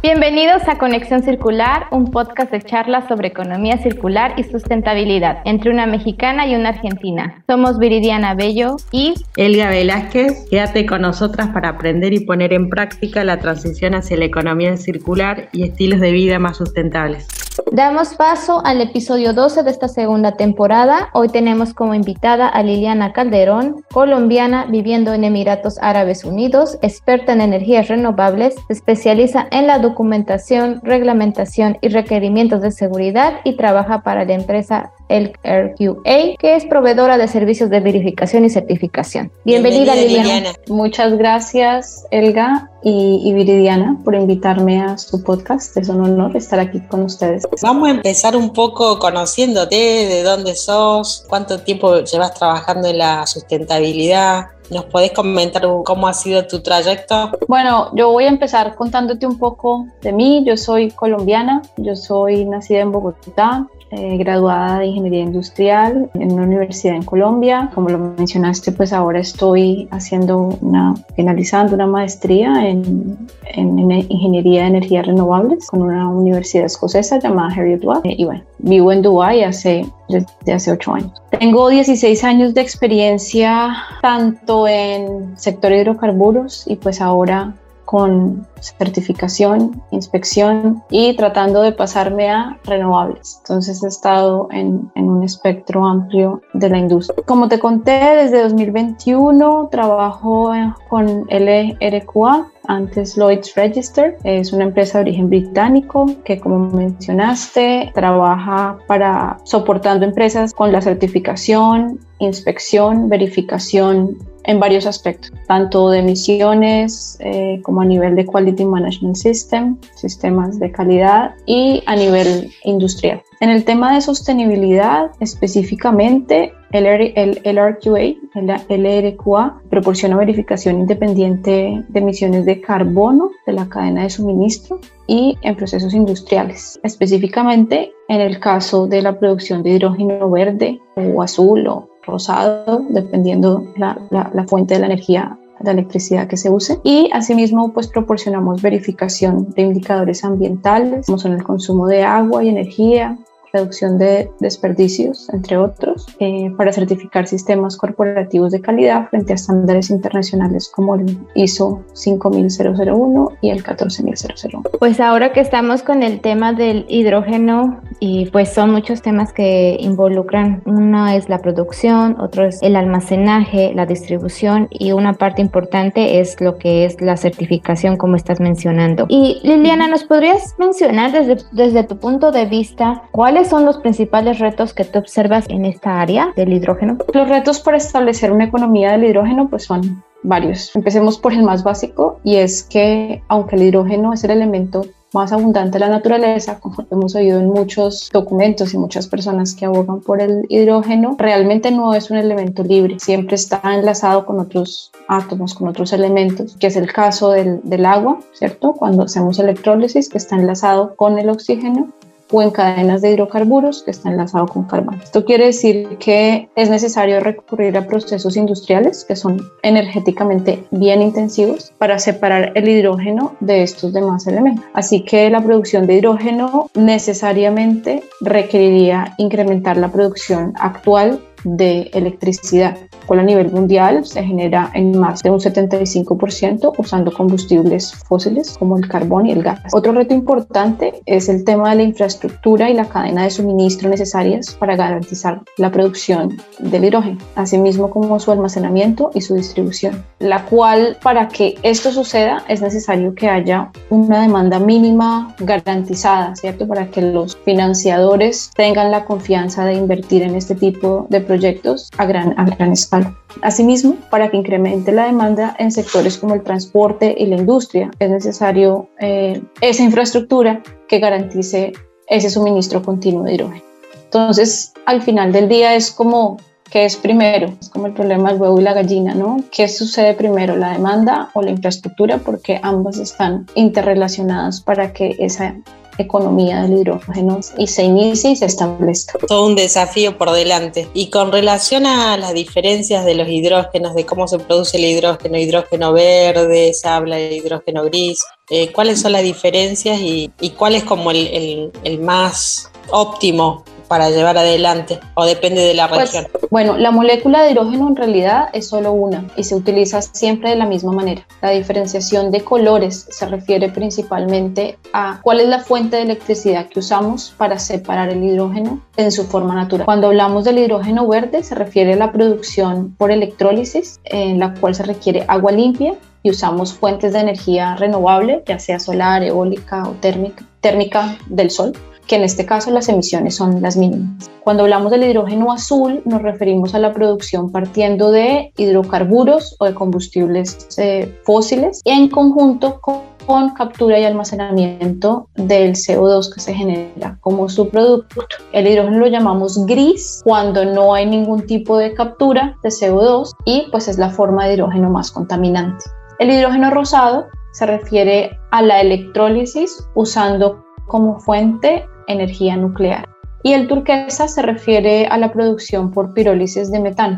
Bienvenidos a Conexión Circular, un podcast de charlas sobre economía circular y sustentabilidad entre una mexicana y una argentina. Somos Viridiana Bello y Elga Velázquez. Quédate con nosotras para aprender y poner en práctica la transición hacia la economía circular y estilos de vida más sustentables. Damos paso al episodio 12 de esta segunda temporada. Hoy tenemos como invitada a Liliana Calderón, colombiana viviendo en Emiratos Árabes Unidos, experta en energías renovables, se especializa en la documentación, reglamentación y requerimientos de seguridad y trabaja para la empresa el RQA, que es proveedora de servicios de verificación y certificación. Bienvenida, Liliana. Muchas gracias, Elga y, Viridiana, por invitarme a su podcast. Es un honor estar aquí con ustedes. Vamos a empezar un poco conociéndote, de dónde sos, cuánto tiempo llevas trabajando en la sustentabilidad. ¿Nos podés comentar cómo ha sido tu trayecto? Bueno, yo voy a empezar contándote un poco de mí. Yo soy colombiana, yo soy nacida en Bogotá, eh, graduada de Ingeniería Industrial en una universidad en Colombia. Como lo mencionaste, pues ahora estoy haciendo una, finalizando una maestría en, en, Ingeniería de Energías Renovables con una universidad escocesa llamada Harriet Watt. y bueno, vivo en Dubái hace, desde hace ocho años. Tengo 16 años de experiencia tanto en sector hidrocarburos y pues ahora con certificación, inspección y tratando de pasarme a renovables. Entonces he estado en, en, un espectro amplio de la industria. Como te conté, desde 2021 trabajo con LRQA, antes Lloyd's Register. Es una empresa de origen británico que, como mencionaste, trabaja para soportando empresas con la certificación, inspección, verificación en varios aspectos, tanto de emisiones eh, como a nivel de Quality Management System, sistemas de calidad y a nivel industrial. En el tema de sostenibilidad, específicamente, el, el, el RQA, el LRQA, proporciona verificación independiente de emisiones de carbono de la cadena de suministro y en procesos industriales. Específicamente, en el caso de la producción de hidrógeno verde o azul o rosado, dependiendo la, la, fuente de la energía la electricidad que se use. Y asimismo pues proporcionamos verificación de indicadores ambientales como son el consumo de agua y energía, reducción de desperdicios, entre otros, eh, para certificar sistemas corporativos de calidad frente a estándares internacionales como el ISO 50001 y el 14001. Pues ahora que estamos con el tema del hidrógeno y pues son muchos temas que involucran, uno es la producción, otro es el almacenaje, la distribución y una parte importante es lo que es la certificación como estás mencionando. Y Liliana, ¿nos podrías mencionar desde, desde tu punto de vista cuál ¿Cuáles son los principales retos que tú observas en esta área del hidrógeno? Los retos para establecer una economía del hidrógeno pues son varios. Empecemos por el más básico y es que aunque el hidrógeno es el elemento más abundante de la naturaleza, como hemos oído en muchos documentos y muchas personas que abogan por el hidrógeno, realmente no es un elemento libre, siempre está enlazado con otros átomos, con otros elementos, que es el caso del, del agua, ¿cierto? Cuando hacemos electrólisis, que está enlazado con el oxígeno, o en cadenas de hidrocarburos que está enlazado con carbón. Esto quiere decir que es necesario recurrir a procesos industriales que son energéticamente bien intensivos para separar el hidrógeno de estos demás elementos. Así que la producción de hidrógeno necesariamente requeriría incrementar la producción actual de electricidad a nivel mundial se genera en más de un 75% usando combustibles fósiles como el carbón y el gas. Otro reto importante es el tema de la infraestructura y la cadena de suministro necesarias para garantizar la producción del hidrógeno, asimismo como su almacenamiento y su distribución, la cual para que esto suceda es necesario que haya una demanda mínima garantizada, ¿cierto? Para que los financiadores tengan la confianza de invertir en este tipo de proyectos a gran, a gran escala. Asimismo, para que incremente la demanda en sectores como el transporte y la industria, es necesario eh, esa infraestructura que garantice ese suministro continuo de hidrógeno. Entonces, al final del día es como, ¿qué es primero? Es como el problema del huevo y la gallina, ¿no? ¿Qué sucede primero, la demanda o la infraestructura? Porque ambas están interrelacionadas para que esa economía del hidrógeno y se inicie y se establezca. Todo un desafío por delante. Y con relación a las diferencias de los hidrógenos, de cómo se produce el hidrógeno, hidrógeno verde, se habla de hidrógeno gris, eh, ¿cuáles son las diferencias y, cuál es como el, el más óptimo para llevar adelante o depende de la pues, región? bueno, la molécula de hidrógeno en realidad es solo una y se utiliza siempre de la misma manera. La diferenciación de colores se refiere principalmente a cuál es la fuente de electricidad que usamos para separar el hidrógeno en su forma natural. Cuando hablamos del hidrógeno verde se refiere a la producción por electrólisis en la cual se requiere agua limpia y usamos fuentes de energía renovable, ya sea solar, eólica o térmica, térmica del sol que en este caso las emisiones son las mínimas. Cuando hablamos del hidrógeno azul nos referimos a la producción partiendo de hidrocarburos o de combustibles eh, fósiles en conjunto con, con captura y almacenamiento del CO2 que se genera como subproducto. El hidrógeno lo llamamos gris cuando no hay ningún tipo de captura de CO2 y pues es la forma de hidrógeno más contaminante. El hidrógeno rosado se refiere a la electrólisis usando como fuente energía nuclear. Y el turquesa se refiere a la producción por pirólisis de metano,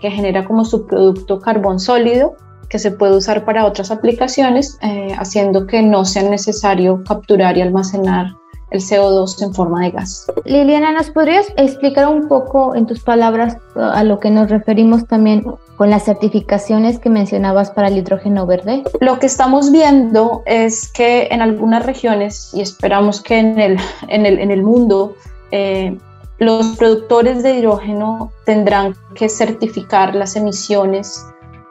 que genera como subproducto carbón sólido que se puede usar para otras aplicaciones, eh, haciendo que no sea necesario capturar y almacenar el CO2 en forma de gas. Liliana, ¿nos podrías explicar un poco en tus palabras a lo que nos referimos también con las certificaciones que mencionabas para el hidrógeno verde? Lo que estamos viendo es que en algunas regiones, y esperamos que en el, en el, en el mundo, eh, los productores de hidrógeno tendrán que certificar las emisiones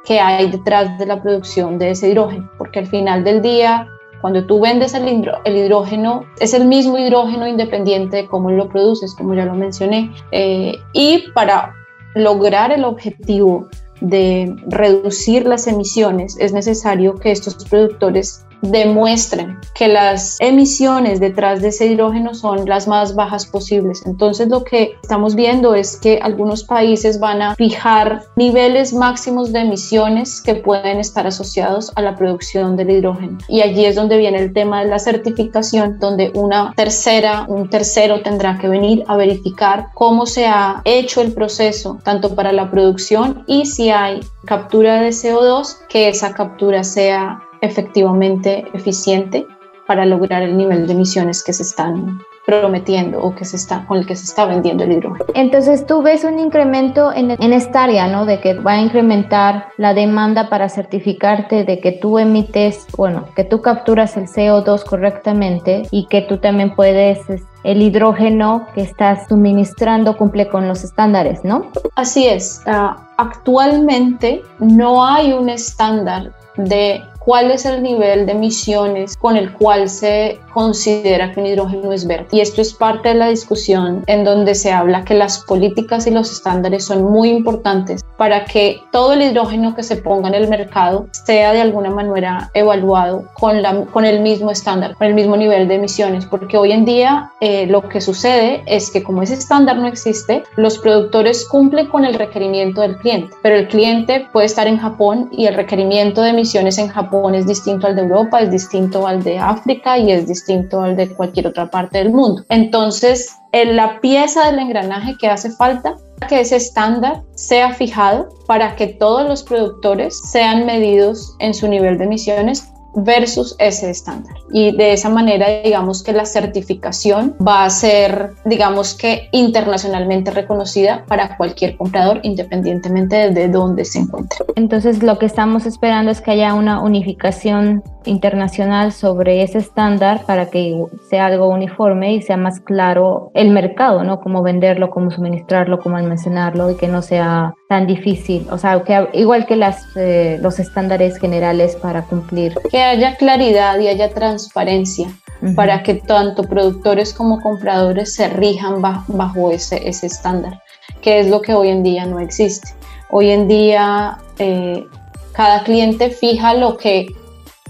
que hay detrás de la producción de ese hidrógeno, porque al final del día cuando tú vendes el, hidrógeno, es el mismo hidrógeno independiente de cómo lo produces, como ya lo mencioné. Eh, y para lograr el objetivo de reducir las emisiones, es necesario que estos productores demuestren que las emisiones detrás de ese hidrógeno son las más bajas posibles. Entonces lo que estamos viendo es que algunos países van a fijar niveles máximos de emisiones que pueden estar asociados a la producción del hidrógeno. Y allí es donde viene el tema de la certificación, donde una tercera, un tercero tendrá que venir a verificar cómo se ha hecho el proceso, tanto para la producción y si hay captura de CO2, que esa captura sea efectivamente eficiente para lograr el nivel de emisiones que se están prometiendo o que se está, con el que se está vendiendo el hidrógeno. Entonces tú ves un incremento en, en, esta área, ¿no? De que va a incrementar la demanda para certificarte de que tú emites, bueno, que tú capturas el CO2 correctamente y que tú también puedes el hidrógeno que estás suministrando cumple con los estándares, ¿no? Así es. Uh, actualmente no hay un estándar de cuál es el nivel de emisiones con el cual se considera que un hidrógeno es verde. Y esto es parte de la discusión en donde se habla que las políticas y los estándares son muy importantes para que todo el hidrógeno que se ponga en el mercado sea de alguna manera evaluado con, la, con el mismo estándar, con el mismo nivel de emisiones, porque hoy en día eh, lo que sucede es que como ese estándar no existe, los productores cumplen con el requerimiento del cliente, pero el cliente puede estar en Japón y el requerimiento de emisiones en Japón es distinto al de Europa, es distinto al de África y es distinto al de cualquier otra parte del mundo. Entonces, en la pieza del engranaje que hace falta que ese estándar sea fijado para que todos los productores sean medidos en su nivel de emisiones versus ese estándar. Y de esa manera, digamos que la certificación va a ser, digamos que internacionalmente reconocida para cualquier comprador, independientemente de dónde se encuentre. Entonces, lo que estamos esperando es que haya una unificación internacional sobre ese estándar para que sea algo uniforme y sea más claro el mercado, ¿no? Cómo venderlo, cómo suministrarlo, cómo almacenarlo y que no sea tan difícil. O sea, que igual que las, eh, los estándares generales para cumplir. Que haya claridad y haya transparencia para que tanto productores como compradores se rijan bajo, ese, ese estándar, que es lo que hoy en día no existe. Hoy en día eh, cada cliente fija lo que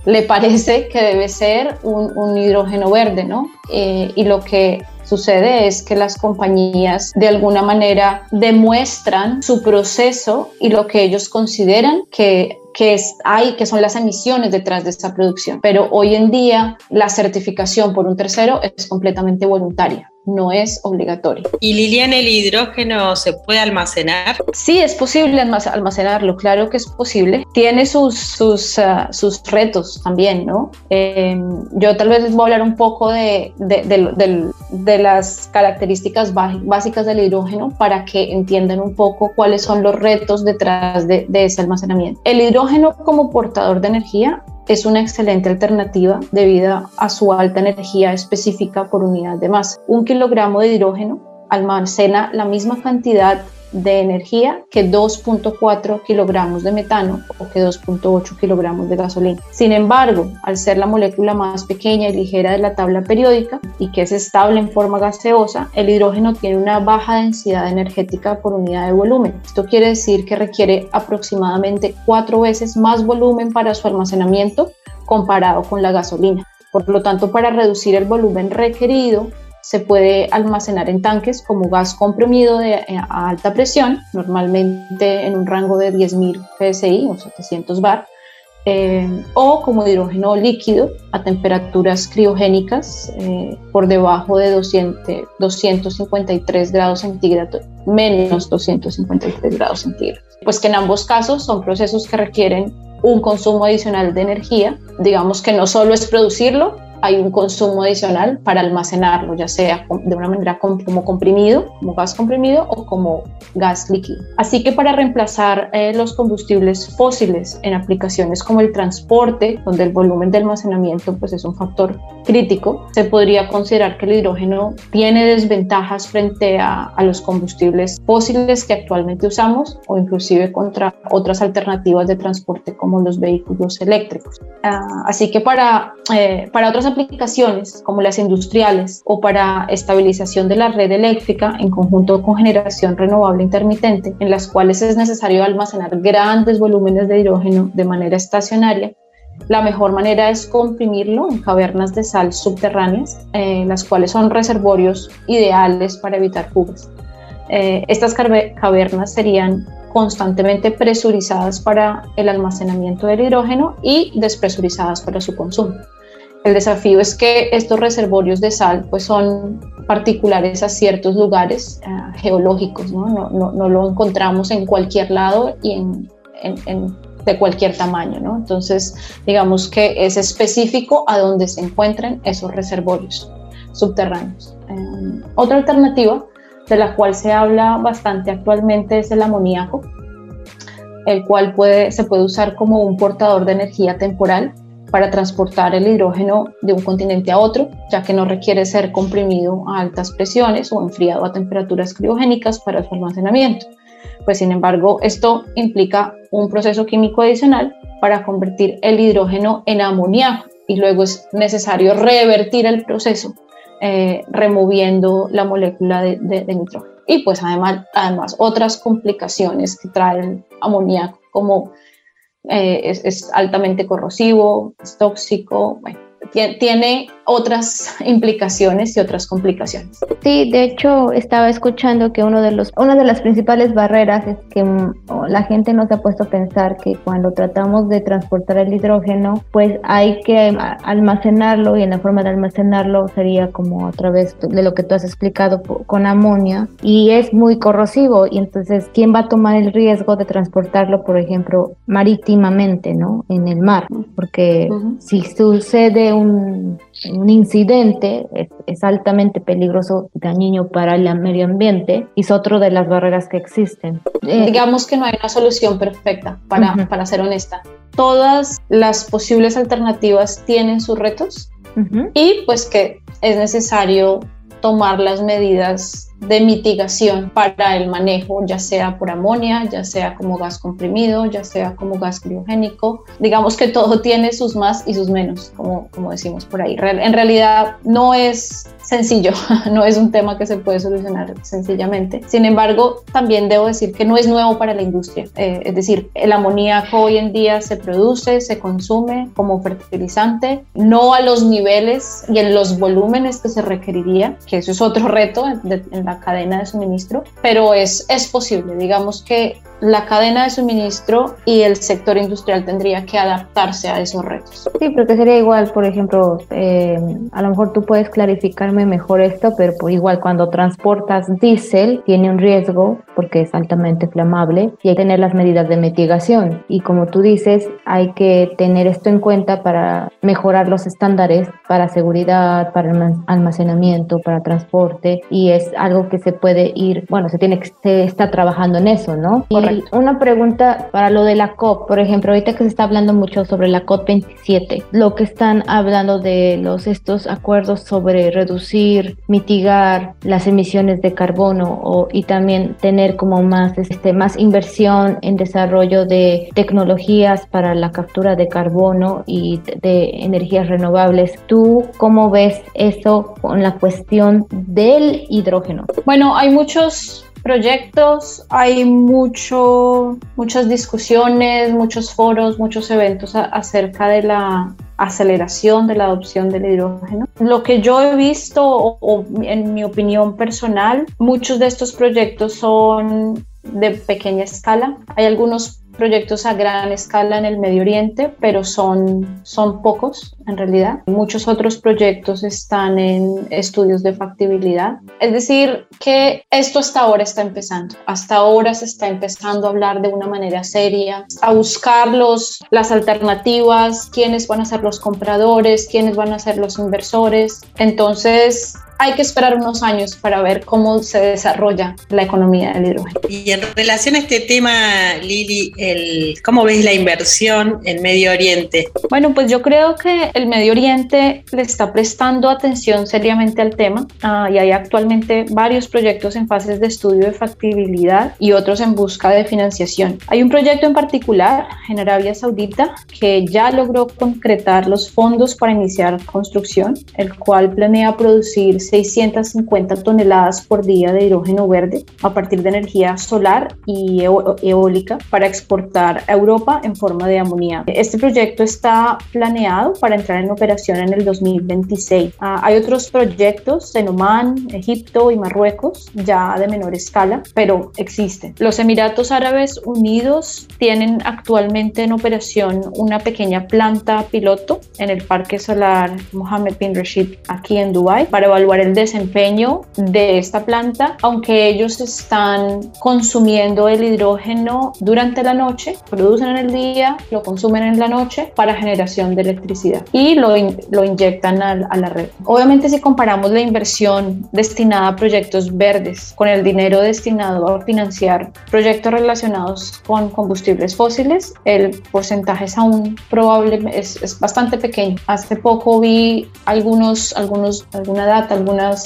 le parece que debe ser un, hidrógeno verde, ¿no? Eh, y lo que sucede es que las compañías de alguna manera demuestran su proceso y lo que ellos consideran que que es, hay, que son las emisiones detrás de esta producción. Pero hoy en día la certificación por un tercero es completamente voluntaria no es obligatorio. ¿Y Liliana, el hidrógeno se puede almacenar? Sí, es posible almacenarlo, claro que es posible. Tiene sus, sus, ah, sus retos también, ¿no? Em, yo tal vez les voy a hablar un poco de, de, de, las características básicas del hidrógeno para que entiendan un poco cuáles son los retos detrás de ese almacenamiento. El hidrógeno como portador de energía es una excelente alternativa debido a su alta energía específica por unidad de masa. Un kilogramo de hidrógeno almacena la misma cantidad de energía que 2.4 kilogramos de metano o que 2.8 kilogramos de gasolina. Sin embargo, al ser la molécula más pequeña y ligera de la tabla periódica y que es estable en forma gaseosa, el hidrógeno tiene una baja densidad energética por unidad de volumen. Esto quiere decir que requiere aproximadamente cuatro veces más volumen para su almacenamiento comparado con la gasolina. Por lo tanto, para reducir el volumen requerido, se puede almacenar en tanques como gas comprimido de, eh, a alta presión, normalmente en un rango de 10.000 psi o 700 bar, eh, o como hidrógeno líquido a temperaturas criogénicas eh, por debajo de 200, 253 grados centígrados, menos 253 grados centígrados. Pues que en ambos casos son procesos que requieren un consumo adicional de energía, digamos que no solo es producirlo, hay un consumo adicional para almacenarlo, ya sea de una manera como comprimido, como gas comprimido o como gas líquido. Así que para reemplazar eh, los combustibles fósiles en aplicaciones como el transporte, donde el volumen de almacenamiento pues, es un factor crítico, se podría considerar que el hidrógeno tiene desventajas frente a, a los combustibles fósiles que actualmente usamos o inclusive contra otras alternativas de transporte como los vehículos eléctricos. Ah, así que para, eh, para otras aplicaciones como las industriales o para estabilización de la red eléctrica en conjunto con generación renovable intermitente, en las cuales es necesario almacenar grandes volúmenes de hidrógeno de manera estacionaria, la mejor manera es comprimirlo en cavernas de sal subterráneas, eh, las cuales son reservorios ideales para evitar fugas. Eh, estas cavernas serían constantemente presurizadas para el almacenamiento del hidrógeno y despresurizadas para su consumo. El desafío es que estos reservorios de sal pues son particulares a ciertos lugares eh, geológicos, ¿no? No, lo encontramos en cualquier lado y en, de cualquier tamaño. ¿no? Entonces, digamos que es específico a donde se encuentran esos reservorios subterráneos. Eh, otra alternativa de la cual se habla bastante actualmente es el amoníaco, el cual puede, se puede usar como un portador de energía temporal para transportar el hidrógeno de un continente a otro, ya que no requiere ser comprimido a altas presiones o enfriado a temperaturas criogénicas para su almacenamiento. Pues sin embargo, esto implica un proceso químico adicional para convertir el hidrógeno en amoníaco y luego es necesario revertir el proceso eh, removiendo la molécula de, nitrógeno. Y pues además, además otras complicaciones que trae el amoníaco como eh, es, es, altamente corrosivo, es tóxico, bueno, tiene otras implicaciones y otras complicaciones. Sí, de hecho estaba escuchando que uno de los, una de las principales barreras es que mm, la gente nos ha puesto a pensar que cuando tratamos de transportar el hidrógeno, pues hay que almacenarlo y en la forma de almacenarlo sería como a través de lo que tú has explicado con amonia y es muy corrosivo y entonces ¿quién va a tomar el riesgo de transportarlo, por ejemplo, marítimamente, ¿no? En el mar, porque si sucede un, incidente, es, altamente peligroso y dañino para el medio ambiente y es otro de las barreras que existen. Eh, Digamos que no hay una solución perfecta, para, para ser honesta. Todas las posibles alternativas tienen sus retos y pues que es necesario tomar las medidas de mitigación para el manejo, ya sea por amonia, ya sea como gas comprimido, ya sea como gas criogénico. Digamos que todo tiene sus más y sus menos, como, como decimos por ahí. En realidad no es sencillo, no es un tema que se puede solucionar sencillamente. Sin embargo, también debo decir que no es nuevo para la industria. Eh, es decir, el amoníaco hoy en día se produce, se consume como fertilizante, no a los niveles y en los volúmenes que se requeriría, que eso es otro reto en la cadena de suministro, pero es, es posible. Digamos que la cadena de suministro y el sector industrial tendría que adaptarse a esos retos. Sí, porque sería igual, por ejemplo, eh, a lo mejor tú puedes clarificarme mejor esto, pero por igual cuando transportas diésel tiene un riesgo porque es altamente flamable y hay que tener las medidas de mitigación. Y como tú dices, hay que tener esto en cuenta para mejorar los estándares para seguridad, para almacenamiento, para transporte y es algo que se puede ir, bueno, se tiene que se está trabajando en eso, ¿no? Una pregunta para lo de la COP, por ejemplo, ahorita que se está hablando mucho sobre la COP 27, lo que están hablando de los estos acuerdos sobre reducir, mitigar las emisiones de carbono o, y también tener como más este más inversión en desarrollo de tecnologías para la captura de carbono y de energías renovables. ¿Tú cómo ves eso con la cuestión del hidrógeno? Bueno, hay muchos proyectos, hay mucho, muchas discusiones, muchos foros, muchos eventos acerca de la aceleración de la adopción del hidrógeno. Lo que yo he visto, o, en mi opinión personal, muchos de estos proyectos son de pequeña escala. Hay algunos proyectos a gran escala en el Medio Oriente, pero son, son pocos en realidad. Muchos otros proyectos están en estudios de factibilidad. Es decir, que esto hasta ahora está empezando. Hasta ahora se está empezando a hablar de una manera seria, a buscar los, las alternativas, quiénes van a ser los compradores, quiénes van a ser los inversores. Entonces, hay que esperar unos años para ver cómo se desarrolla la economía del hidrógeno. Y en relación a este tema, Lili, el, ¿cómo ves la inversión en Medio Oriente? Bueno, pues yo creo que el Medio Oriente le está prestando atención seriamente al tema ah, y hay actualmente varios proyectos en fases de estudio de factibilidad y otros en busca de financiación. Hay un proyecto en particular en Arabia Saudita que ya logró concretar los fondos para iniciar construcción, el cual planea producir 650 toneladas por día de hidrógeno verde a partir de energía solar y eólica para exportar a Europa en forma de amoníaco. Este proyecto está planeado para entrar en operación en el 2026. Ah, hay otros proyectos en Oman, Egipto y Marruecos, ya de menor escala, pero existen. Los Emiratos Árabes Unidos tienen actualmente en operación una pequeña planta piloto en el Parque Solar Mohammed bin Rashid aquí en Dubái para evaluar el desempeño de esta planta, aunque ellos están consumiendo el hidrógeno durante la noche, producen en el día, lo consumen en la noche para generación de electricidad y lo, lo inyectan a, a la red. Obviamente si comparamos la inversión destinada a proyectos verdes con el dinero destinado a financiar proyectos relacionados con combustibles fósiles, el porcentaje es aún probable, es, es bastante pequeño. Hace poco vi algunos, algunos, alguna data,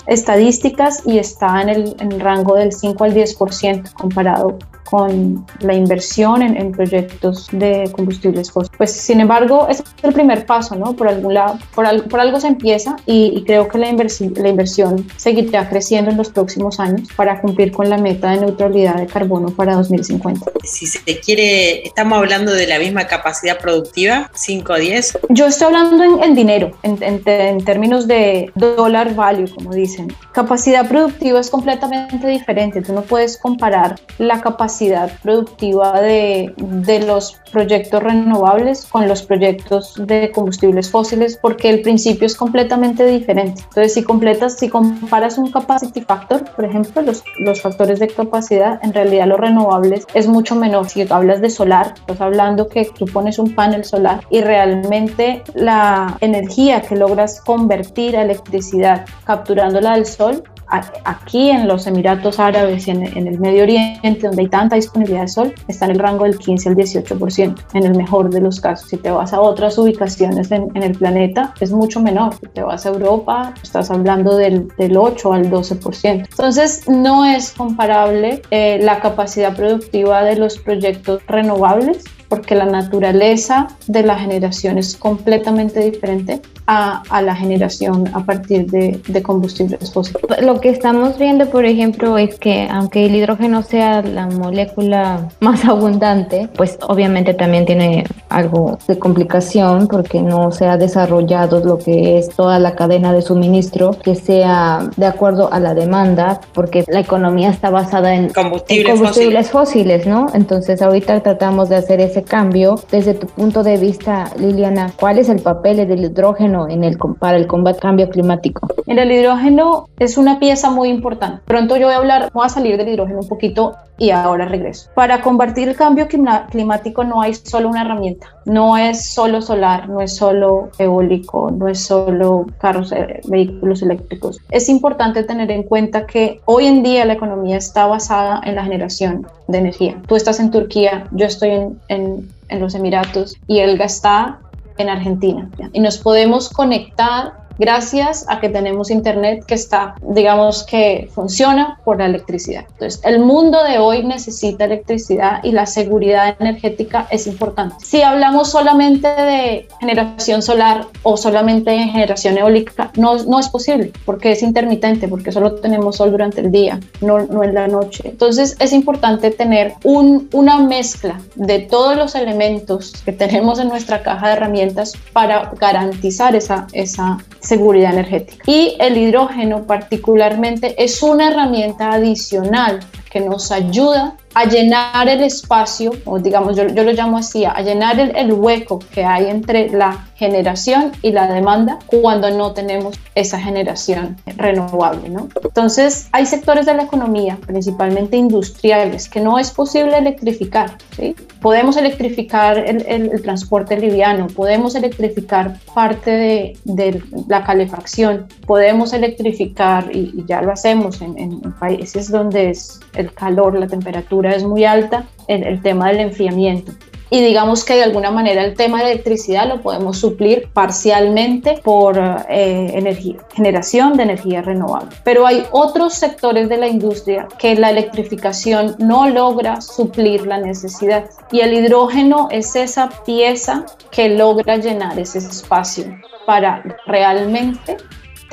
estadísticas y está en el, en el rango del 5 al 10% comparado con la inversión en, proyectos de combustibles fósiles. Pues sin embargo, ese es el primer paso, ¿no? Por algún lado, por, por algo se empieza y, creo que la, inversión, la inversión seguirá creciendo en los próximos años para cumplir con la meta de neutralidad de carbono para 2050. Si se quiere, estamos hablando de la misma capacidad productiva, 5 o 10. Yo estoy hablando en, dinero, en, en términos de dólar value, como dicen. Capacidad productiva es completamente diferente. Tú no puedes comparar la capacidad productiva de, de, los proyectos renovables con los proyectos de combustibles fósiles porque el principio es completamente diferente. Entonces, si completas, si comparas un capacity factor, por ejemplo, los, los factores de capacidad, en realidad los renovables es mucho menor. Si hablas de solar, estás hablando que tú pones un panel solar y realmente la energía que logras convertir a electricidad capturándola del sol aquí en los Emiratos Árabes y en, el Medio Oriente, donde hay tanta disponibilidad de sol, está en el rango del 15 al 18%, en el mejor de los casos. Si te vas a otras ubicaciones en, el planeta, es mucho menor. Si te vas a Europa, estás hablando del, del 8 al 12%. Entonces, no es comparable eh, la capacidad productiva de los proyectos renovables porque la naturaleza de la generación es completamente diferente a, a la generación a partir de, de, combustibles fósiles. Lo que estamos viendo, por ejemplo, es que aunque el hidrógeno sea la molécula más abundante, pues obviamente también tiene algo de complicación porque no se ha desarrollado lo que es toda la cadena de suministro que sea de acuerdo a la demanda, porque la economía está basada en combustibles, combustibles fósiles, ¿no? Entonces ahorita tratamos de hacer ese cambio. Desde tu punto de vista, Liliana, ¿cuál es el papel del hidrógeno en el, para el combate cambio climático? En el hidrógeno es una pieza muy importante. Pronto yo voy a hablar, voy a salir del hidrógeno un poquito y ahora regreso. Para combatir el cambio climático no hay solo una herramienta, no es solo solar, no es solo eólico, no es solo carros, eh, vehículos eléctricos. Es importante tener en cuenta que hoy en día la economía está basada en la generación de energía. Tú estás en Turquía, yo estoy en, en, en los Emiratos y Elga está en Argentina. Y nos podemos conectar gracias a que tenemos internet que está, digamos que funciona por la electricidad. Entonces, el mundo de hoy necesita electricidad y la seguridad energética es importante. Si hablamos solamente de generación solar o solamente de generación eólica, no, no es posible porque es intermitente, porque solo tenemos sol durante el día, no, no en la noche. Entonces, es importante tener un, una mezcla de todos los elementos que tenemos en nuestra caja de herramientas para garantizar esa, esa seguridad energética. Y el hidrógeno particularmente es una herramienta adicional que nos ayuda a llenar el espacio, o digamos, yo, yo lo llamo así, a llenar el, el, hueco que hay entre la generación y la demanda cuando no tenemos esa generación renovable. ¿no? Entonces, hay sectores de la economía, principalmente industriales, que no es posible electrificar. ¿sí? Podemos electrificar el, el, transporte liviano, podemos electrificar parte de, de, la calefacción, podemos electrificar, y, y ya lo hacemos en, en, países donde es el calor, la temperatura es muy alta, el, el tema del enfriamiento y digamos que de alguna manera el tema de electricidad lo podemos suplir parcialmente por eh, energía, generación de energía renovable. Pero hay otros sectores de la industria que la electrificación no logra suplir la necesidad y el hidrógeno es esa pieza que logra llenar ese espacio para realmente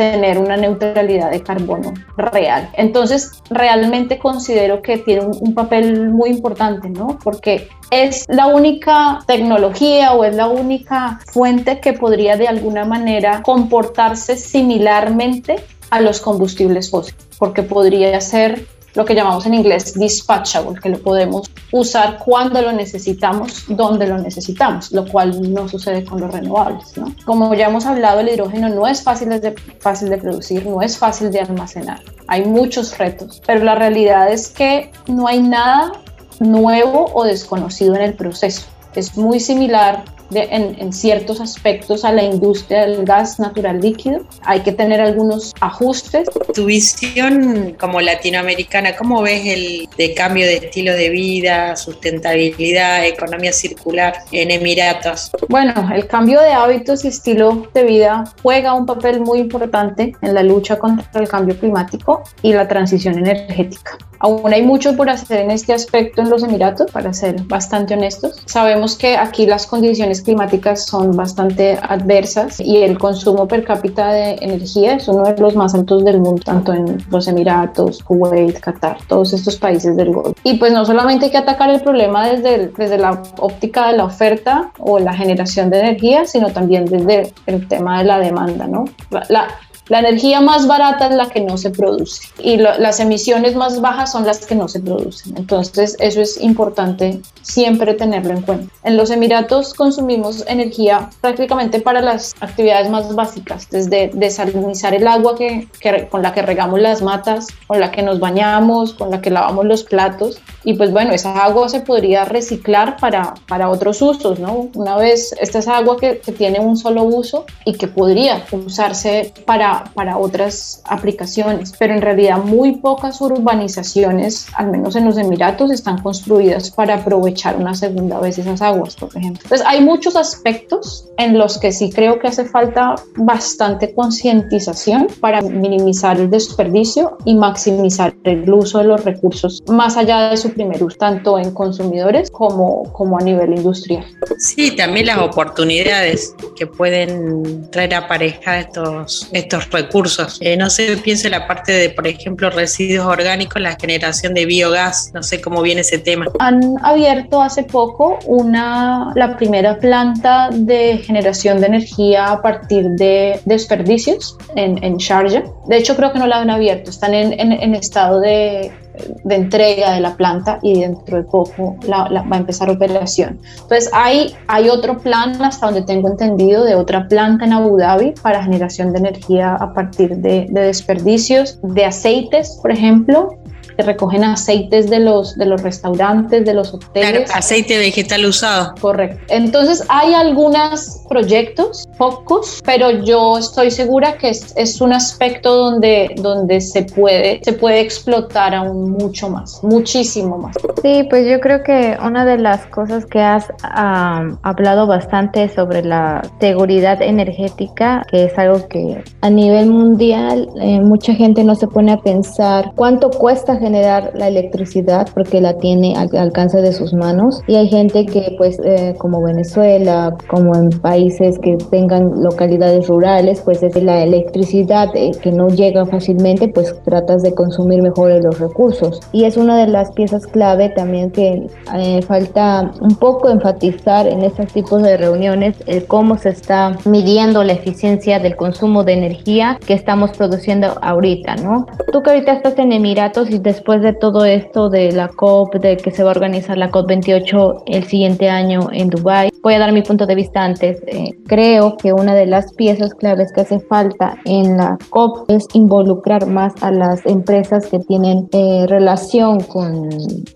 tener una neutralidad de carbono real. Entonces, realmente considero que tiene un, un, papel muy importante, ¿no? Porque es la única tecnología o es la única fuente que podría de alguna manera comportarse similarmente a los combustibles fósiles, porque podría ser lo que llamamos en inglés dispatchable, que lo podemos usar cuando lo necesitamos, donde lo necesitamos, lo cual no sucede con los renovables. ¿no? Como ya hemos hablado, el hidrógeno no es fácil de, fácil de producir, no es fácil de almacenar. Hay muchos retos, pero la realidad es que no hay nada nuevo o desconocido en el proceso. Es muy similar en, ciertos aspectos a la industria del gas natural líquido. Hay que tener algunos ajustes. Tu visión como latinoamericana, ¿cómo ves el de cambio de estilo de vida, sustentabilidad, economía circular en Emiratos? Bueno, el cambio de hábitos y estilo de vida juega un papel muy importante en la lucha contra el cambio climático y la transición energética. Aún hay mucho por hacer en este aspecto en los Emiratos, para ser bastante honestos. Sabemos que aquí las condiciones climáticas son bastante adversas y el consumo per cápita de energía es uno de los más altos del mundo, tanto en los Emiratos, Kuwait, Qatar, todos estos países del Golfo. Y pues no solamente hay que atacar el problema desde, el, desde la óptica de la oferta o la generación de energía, sino también desde el tema de la demanda, ¿no? La, la energía más barata es la que no se produce y lo, las emisiones más bajas son las que no se producen. Entonces, eso es importante siempre tenerlo en cuenta. En los Emiratos consumimos energía prácticamente para las actividades más básicas, desde desalinizar el agua que, que, con la que regamos las matas, con la que nos bañamos, con la que lavamos los platos. Y pues bueno, esa agua se podría reciclar para, para otros usos, ¿no? Una vez, esta es agua que, que tiene un solo uso y que podría usarse para para, otras aplicaciones, pero en realidad muy pocas urbanizaciones, al menos en los Emiratos, están construidas para aprovechar una segunda vez esas aguas, por ejemplo. Entonces hay muchos aspectos en los que sí creo que hace falta bastante concientización para minimizar el desperdicio y maximizar el uso de los recursos más allá de su primer uso, tanto en consumidores como, como a nivel industrial. Sí, también las oportunidades que pueden traer apareja estos, estos recursos. Eh, no sé, pienso en la parte de, por ejemplo, residuos orgánicos, la generación de biogás, no sé cómo viene ese tema. Han abierto hace poco una, la primera planta de generación de energía a partir de desperdicios en, en Sharjah. De hecho, creo que no la han abierto, están en, en, en estado de de entrega de la planta y dentro de poco va a empezar operación. Entonces hay, hay otro plan, hasta donde tengo entendido, de otra planta en Abu Dhabi para generación de energía a partir de desperdicios de aceites, por ejemplo, recogen aceites de los, de los restaurantes, de los hoteles. Claro, aceite vegetal usado. Correcto. Entonces hay algunos proyectos, pocos, pero yo estoy segura que es, es, un aspecto donde, donde se, puede, se puede explotar aún mucho más, muchísimo más. Sí, pues yo creo que una de las cosas que has um, hablado bastante sobre la seguridad energética, que es algo que a nivel mundial eh, mucha gente no se pone a pensar cuánto cuesta generar la electricidad porque la tiene al alcance de sus manos y hay gente que pues eh, como Venezuela, como en países que tengan localidades rurales, pues es la electricidad eh, que no llega fácilmente, pues tratas de consumir mejor los recursos. Y es una de las piezas clave también que eh, falta un poco enfatizar en estos tipos de reuniones, el cómo se está midiendo la eficiencia del consumo de energía que estamos produciendo ahorita, ¿no? Tú que ahorita estás en Emiratos y después de todo esto de la COP, de que se va a organizar la COP 28 el siguiente año en Dubái, voy a dar mi punto de vista antes. Eh, creo que una de las piezas claves que hace falta en la COP es involucrar más a las empresas que tienen eh, relación con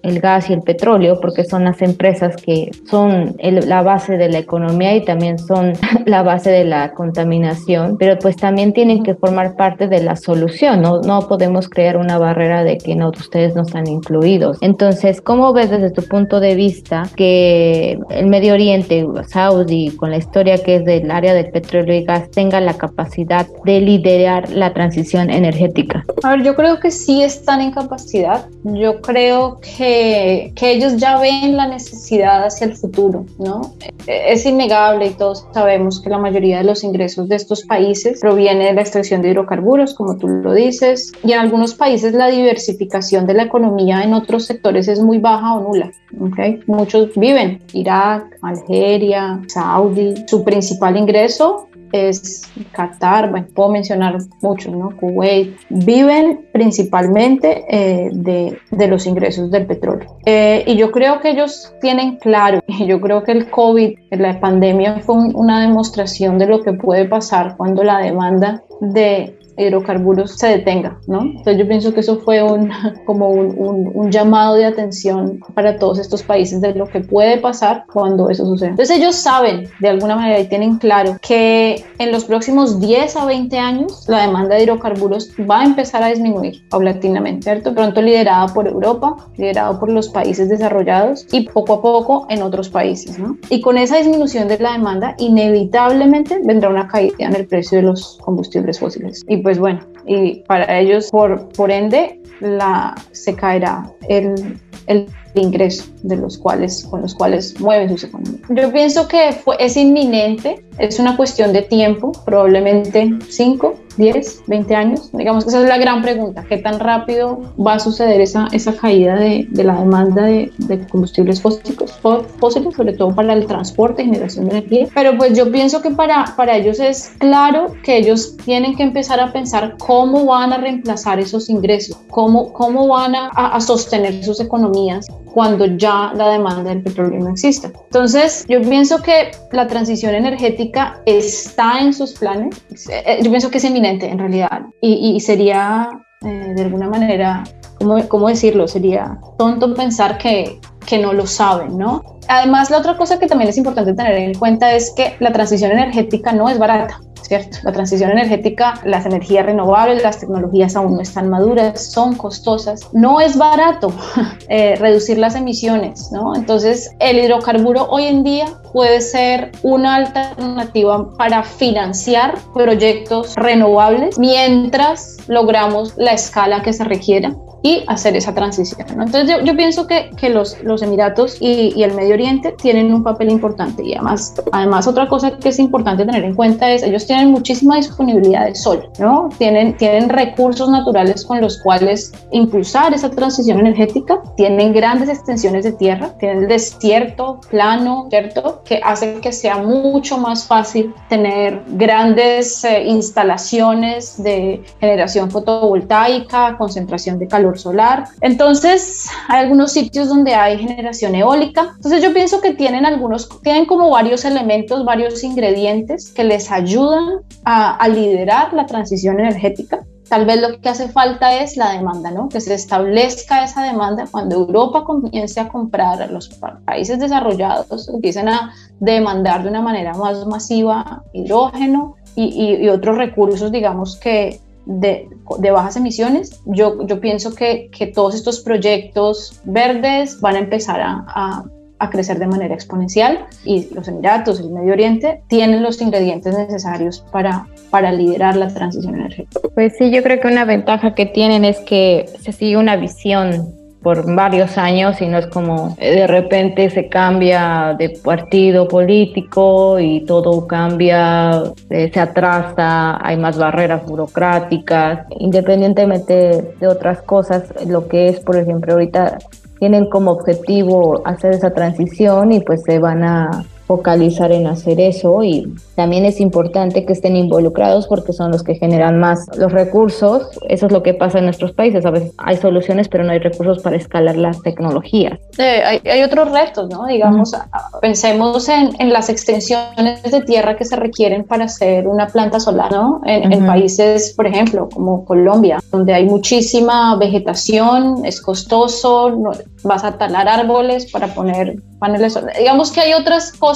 el gas y el petróleo, porque son las empresas que son la base de la economía y también son la base de la contaminación, pero pues también tienen que formar parte de la solución, ¿no? No podemos crear una barrera de que no ustedes no están incluidos. Entonces, ¿cómo ves desde tu punto de vista que el Medio Oriente, Saudi, con la historia que es del área del petróleo y gas, tenga la capacidad de liderar la transición energética? A ver, yo creo que sí están en capacidad. Yo creo que, que ellos ya ven la necesidad hacia el futuro, ¿no? Es innegable y todos sabemos que la mayoría de los ingresos de estos países proviene de la extracción de hidrocarburos, como tú lo dices, y en algunos países la diversificación de la economía en otros sectores es muy baja o nula. ¿okay? Muchos viven, Irak, Algeria, Saudi, su principal ingreso es Qatar, bueno, puedo mencionar muchos, ¿no? Kuwait, viven principalmente eh, de, de, los ingresos del petróleo. Eh, y yo creo que ellos tienen claro, yo creo que el COVID, la pandemia fue una demostración de lo que puede pasar cuando la demanda de hidrocarburos se detenga, ¿no? Entonces yo pienso que eso fue un, como un, un, un, llamado de atención para todos estos países de lo que puede pasar cuando eso sucede. Entonces ellos saben de alguna manera y tienen claro que en los próximos 10 a 20 años la demanda de hidrocarburos va a empezar a disminuir paulatinamente, ¿cierto? Pronto liderada por Europa, liderado por los países desarrollados y poco a poco en otros países, ¿no? Y con esa disminución de la demanda inevitablemente vendrá una caída en el precio de los combustibles fósiles. Y pues bueno, y para ellos, por, por ende, la, se caerá el, el ingreso de los cuales, con los cuales mueven sus economías. Yo pienso que fue, es inminente, es una cuestión de tiempo, probablemente 5, 10, 20 años. Digamos que esa es la gran pregunta, ¿qué tan rápido va a suceder esa, esa caída de, de la demanda de, de, combustibles fósiles, fósiles, sobre todo para el transporte generación de energía? Pero pues yo pienso que para, para ellos es claro que ellos tienen que empezar a pensar cómo van a reemplazar esos ingresos, cómo, cómo van a, a sostener sus economías cuando ya la demanda del petróleo no exista. Entonces, yo pienso que la transición energética está en sus planes. Eh, yo pienso que es eminente en realidad y, sería eh, de alguna manera, ¿cómo, ¿cómo, decirlo? Sería tonto pensar que, que no lo saben, ¿no? Además, la otra cosa que también es importante tener en cuenta es que la transición energética no es barata. ¿Cierto? La transición energética, las energías renovables, las tecnologías aún no están maduras, son costosas, no es barato eh, reducir las emisiones, ¿no? Entonces, el hidrocarburo hoy en día puede ser una alternativa para financiar proyectos renovables mientras logramos la escala que se requiera y hacer esa transición. Entonces yo, yo, pienso que, que los, los Emiratos y, y, el Medio Oriente tienen un papel importante y además, además otra cosa que es importante tener en cuenta es ellos tienen muchísima disponibilidad de sol, ¿no? Tienen, tienen recursos naturales con los cuales impulsar esa transición energética, tienen grandes extensiones de tierra, tienen el desierto plano, ¿cierto? Que hace que sea mucho más fácil tener grandes eh, instalaciones de generación fotovoltaica, concentración de calor solar. Entonces, hay algunos sitios donde hay generación eólica. Entonces, yo pienso que tienen algunos, tienen como varios elementos, varios ingredientes que les ayudan a, liderar la transición energética. Tal vez lo que hace falta es la demanda, ¿no? Que se establezca esa demanda cuando Europa comience a comprar, los países desarrollados empiecen a demandar de una manera más masiva hidrógeno y otros recursos, digamos, que, de, bajas emisiones, yo, yo pienso que, que, todos estos proyectos verdes van a empezar a, a, a, crecer de manera exponencial y los Emiratos, el Medio Oriente, tienen los ingredientes necesarios para, para liderar la transición energética. Pues sí, yo creo que una ventaja que tienen es que se sigue una visión por varios años y no es como de repente se cambia de partido político y todo cambia, eh, se atrasa, hay más barreras burocráticas, independientemente de otras cosas, lo que es, por ejemplo, ahorita tienen como objetivo hacer esa transición y pues se van a focalizar en hacer eso y también es importante que estén involucrados porque son los que generan más los recursos. Eso es lo que pasa en nuestros países. A veces hay soluciones, pero no hay recursos para escalar las tecnologías. Eh, hay, hay, otros retos, ¿no? Digamos, uh -huh. pensemos en, en, las extensiones de tierra que se requieren para hacer una planta solar, ¿no? En, uh -huh. en países, por ejemplo, como Colombia, donde hay muchísima vegetación, es costoso, no, vas a talar árboles para poner paneles solares. Digamos que hay otras cosas,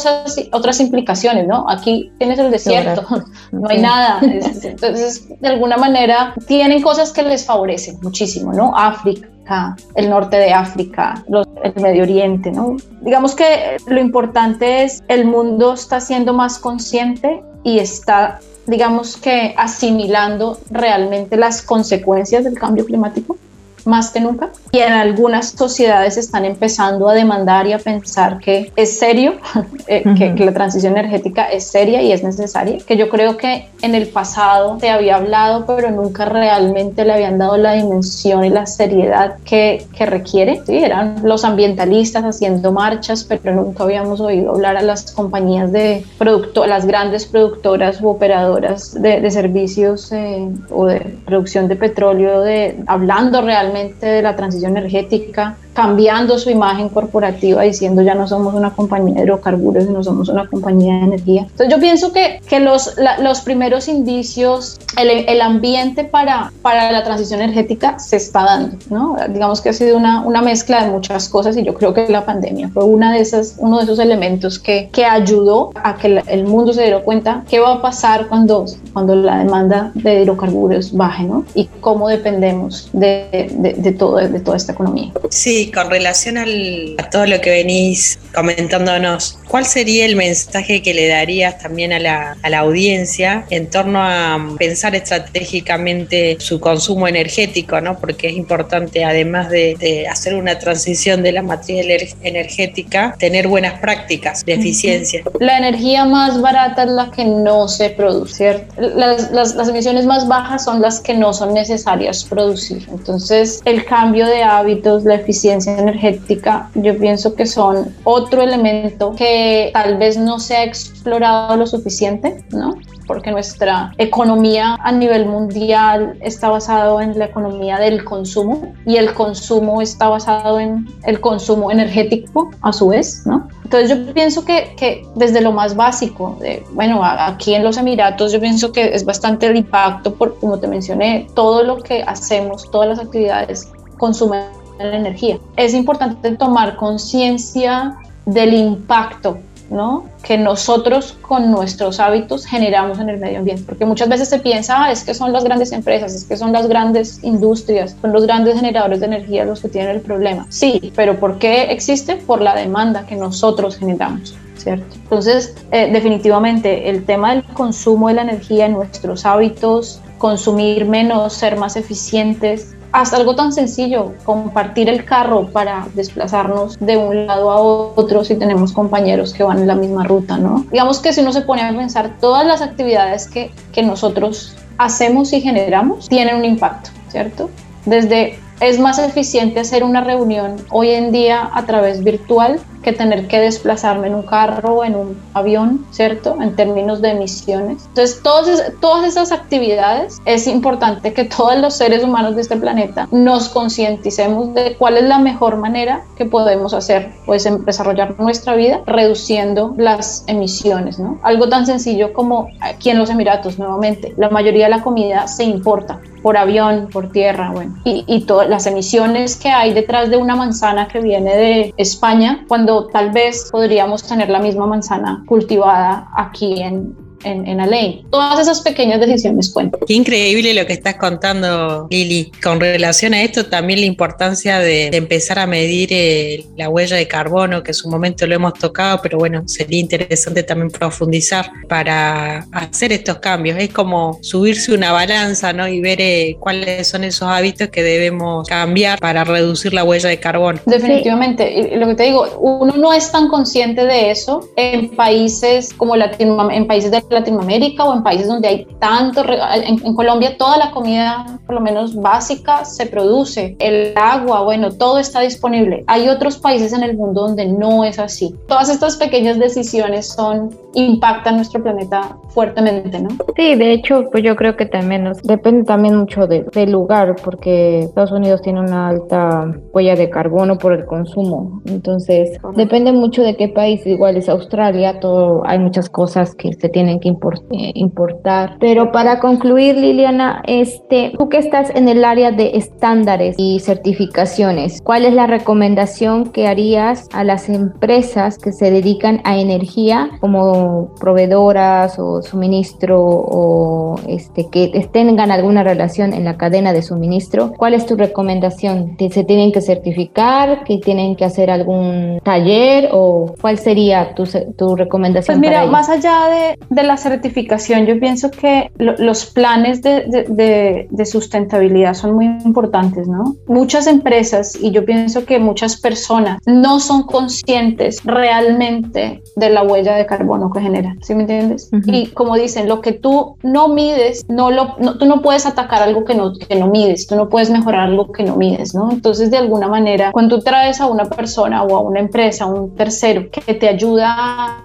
otras implicaciones, ¿no? Aquí tienes el desierto, no hay nada. Entonces, de alguna manera, tienen cosas que les favorecen muchísimo, ¿no? África, el norte de África, los, el Medio Oriente, ¿no? Digamos que lo importante es el mundo está siendo más consciente y está, digamos que asimilando realmente las consecuencias del cambio climático más que nunca. Y en algunas sociedades están empezando a demandar y a pensar que es serio, eh, uh -huh. que, la transición energética es seria y es necesaria, que yo creo que en el pasado se había hablado, pero nunca realmente le habían dado la dimensión y la seriedad que, requiere. Sí, eran los ambientalistas haciendo marchas, pero nunca habíamos oído hablar a las compañías de producto, las grandes productoras u operadoras de, de servicios eh, o de producción de petróleo, de, hablando realmente de la transición energética, cambiando su imagen corporativa, diciendo ya no somos una compañía de hidrocarburos, sino somos una compañía de energía. Entonces yo pienso que, que los, la, los primeros indicios, el, el, ambiente para, para la transición energética se está dando, ¿no? Digamos que ha sido una, una mezcla de muchas cosas y yo creo que la pandemia fue una de esas, uno de esos elementos que, que ayudó a que el mundo se diera cuenta qué va a pasar cuando, cuando la demanda de hidrocarburos baje, ¿no? Y cómo dependemos de, de, de, todo, de toda esta economía. Sí, con relación al, a todo lo que venís comentándonos, ¿cuál sería el mensaje que le darías también a la, a la audiencia en torno a pensar estratégicamente su consumo energético? ¿no? Porque es importante, además de, de hacer una transición de la matriz energética, tener buenas prácticas de eficiencia. La energía más barata es la que no se produce, ¿cierto? Las, las, las emisiones más bajas son las que no son necesarias producir. Entonces, el cambio de hábitos, la eficiencia energética, yo pienso que son otro elemento que tal vez no se ha explorado lo suficiente, ¿no? porque nuestra economía a nivel mundial está basado en la economía del consumo y el consumo está basado en el consumo energético a su vez, ¿no? Entonces yo pienso que, que desde lo más básico, de, bueno, aquí en los Emiratos yo pienso que es bastante el impacto por, como te mencioné, todo lo que hacemos, todas las actividades consumen la energía. Es importante tomar conciencia del impacto ¿no? que nosotros con nuestros hábitos generamos en el medio ambiente. Porque muchas veces se piensa, ah, es que son las grandes empresas, es que son las grandes industrias, son los grandes generadores de energía los que tienen el problema. Sí, pero ¿por qué existe? Por la demanda que nosotros generamos. ¿Cierto? Entonces, eh, definitivamente el tema del consumo de la energía, nuestros hábitos, consumir menos, ser más eficientes, hasta algo tan sencillo, compartir el carro para desplazarnos de un lado a otro si tenemos compañeros que van en la misma ruta, ¿no? Digamos que si uno se pone a pensar, todas las actividades que, que nosotros hacemos y generamos tienen un impacto, ¿cierto? Desde es más eficiente hacer una reunión hoy en día a través virtual que tener que desplazarme en un carro o en un avión, ¿cierto? En términos de emisiones. Entonces, todas, todas esas actividades es importante que todos los seres humanos de este planeta nos concienticemos de cuál es la mejor manera que podemos hacer, pues, desarrollar nuestra vida reduciendo las emisiones, ¿no? Algo tan sencillo como aquí en los Emiratos, nuevamente, la mayoría de la comida se importa por avión, por tierra, bueno, y, y todas las emisiones que hay detrás de una manzana que viene de España, cuando tal vez podríamos tener la misma manzana cultivada aquí en, en, en ley. Todas esas pequeñas decisiones cuentan. Qué increíble lo que estás contando, Lili. Con relación a esto, también la importancia de, empezar a medir eh, la huella de carbono, que en su momento lo hemos tocado, pero bueno, sería interesante también profundizar para hacer estos cambios. Es como subirse una balanza ¿no? y ver eh, cuáles son esos hábitos que debemos cambiar para reducir la huella de carbono. Definitivamente. Lo que te digo, uno no es tan consciente de eso en países como Latinoamérica, en países de Latinoamérica o en países donde hay tanto, en, Colombia toda la comida, por lo menos básica, se produce, el agua, bueno, todo está disponible. Hay otros países en el mundo donde no es así. Todas estas pequeñas decisiones son, impactan nuestro planeta fuertemente, ¿no? Sí, de hecho, pues yo creo que también nos, depende también mucho de, del lugar, porque Estados Unidos tiene una alta huella de carbono por el consumo. Entonces, depende mucho de qué país, igual es Australia, todo, hay muchas cosas que se tienen que eh, importar. Pero para concluir, Liliana, este, tú que estás en el área de estándares y certificaciones, ¿cuál es la recomendación que harías a las empresas que se dedican a energía como proveedoras o suministro o este, que tengan alguna relación en la cadena de suministro? ¿Cuál es tu recomendación? ¿Se tienen que certificar? ¿Que tienen que hacer algún taller? ¿O cuál sería tu, tu recomendación? Pues mira, más allá de, de la certificación, yo pienso que los planes de, sustentabilidad son muy importantes, ¿no? Muchas empresas y yo pienso que muchas personas no son conscientes realmente de la huella de carbono que generan, ¿sí me entiendes? Y como dicen, lo que tú no mides, no lo, tú no puedes atacar algo que no, que no mides, tú no puedes mejorar algo que no mides, ¿no? Entonces, de alguna manera, cuando tú traes a una persona o a una empresa, a un tercero, que te ayuda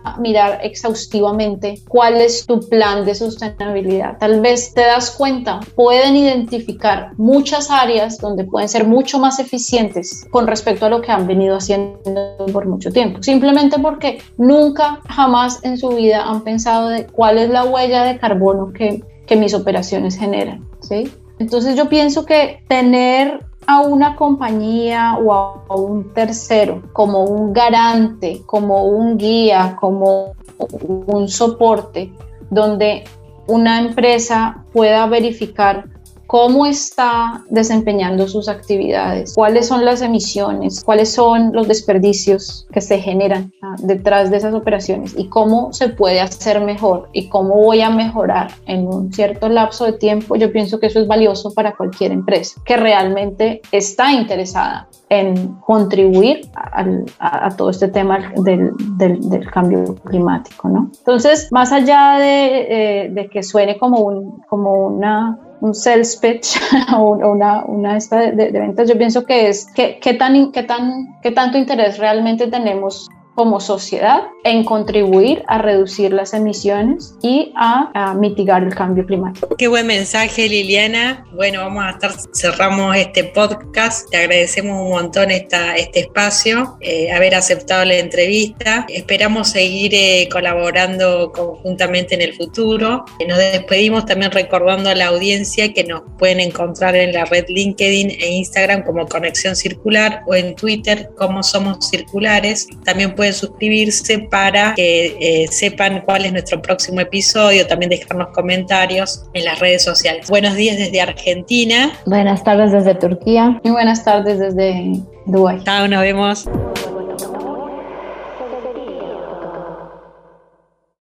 a mirar exhaustivamente cuál es tu plan de sustentabilidad. Tal vez te das cuenta, pueden identificar muchas áreas donde pueden ser mucho más eficientes con respecto a lo que han venido haciendo por mucho tiempo. Simplemente porque nunca, jamás en su vida han pensado de cuál es la huella de carbono que, que mis operaciones generan. ¿sí? Entonces yo pienso que tener a una compañía o a un tercero como un garante, como un guía, como un soporte donde una empresa pueda verificar cómo está desempeñando sus actividades, cuáles son las emisiones, cuáles son los desperdicios que se generan ah, detrás de esas operaciones y cómo se puede hacer mejor y cómo voy a mejorar en un cierto lapso de tiempo, yo pienso que eso es valioso para cualquier empresa que realmente está interesada en contribuir a, todo este tema del, del, cambio climático. ¿no? Entonces, más allá de, eh, de que suene como, un, como una un sales pitch o una, una esta de, de, ventas, yo pienso que es qué, qué, tan, qué, tan, qué tanto interés realmente tenemos como sociedad en contribuir a reducir las emisiones y a, mitigar el cambio climático. Qué buen mensaje, Liliana. Bueno, vamos a estar, cerramos este podcast. Te agradecemos un montón esta, este espacio, eh, haber aceptado la entrevista. Esperamos seguir eh, colaborando conjuntamente en el futuro. Eh, nos despedimos también recordando a la audiencia que nos pueden encontrar en la red LinkedIn e Instagram como Conexión Circular o en Twitter como Somos Circulares. También pueden pueden suscribirse para que eh, sepan cuál es nuestro próximo episodio, también dejarnos comentarios en las redes sociales. Buenos días desde Argentina. Buenas tardes desde Turquía. Y buenas tardes desde Dubái. Chao, nos vemos.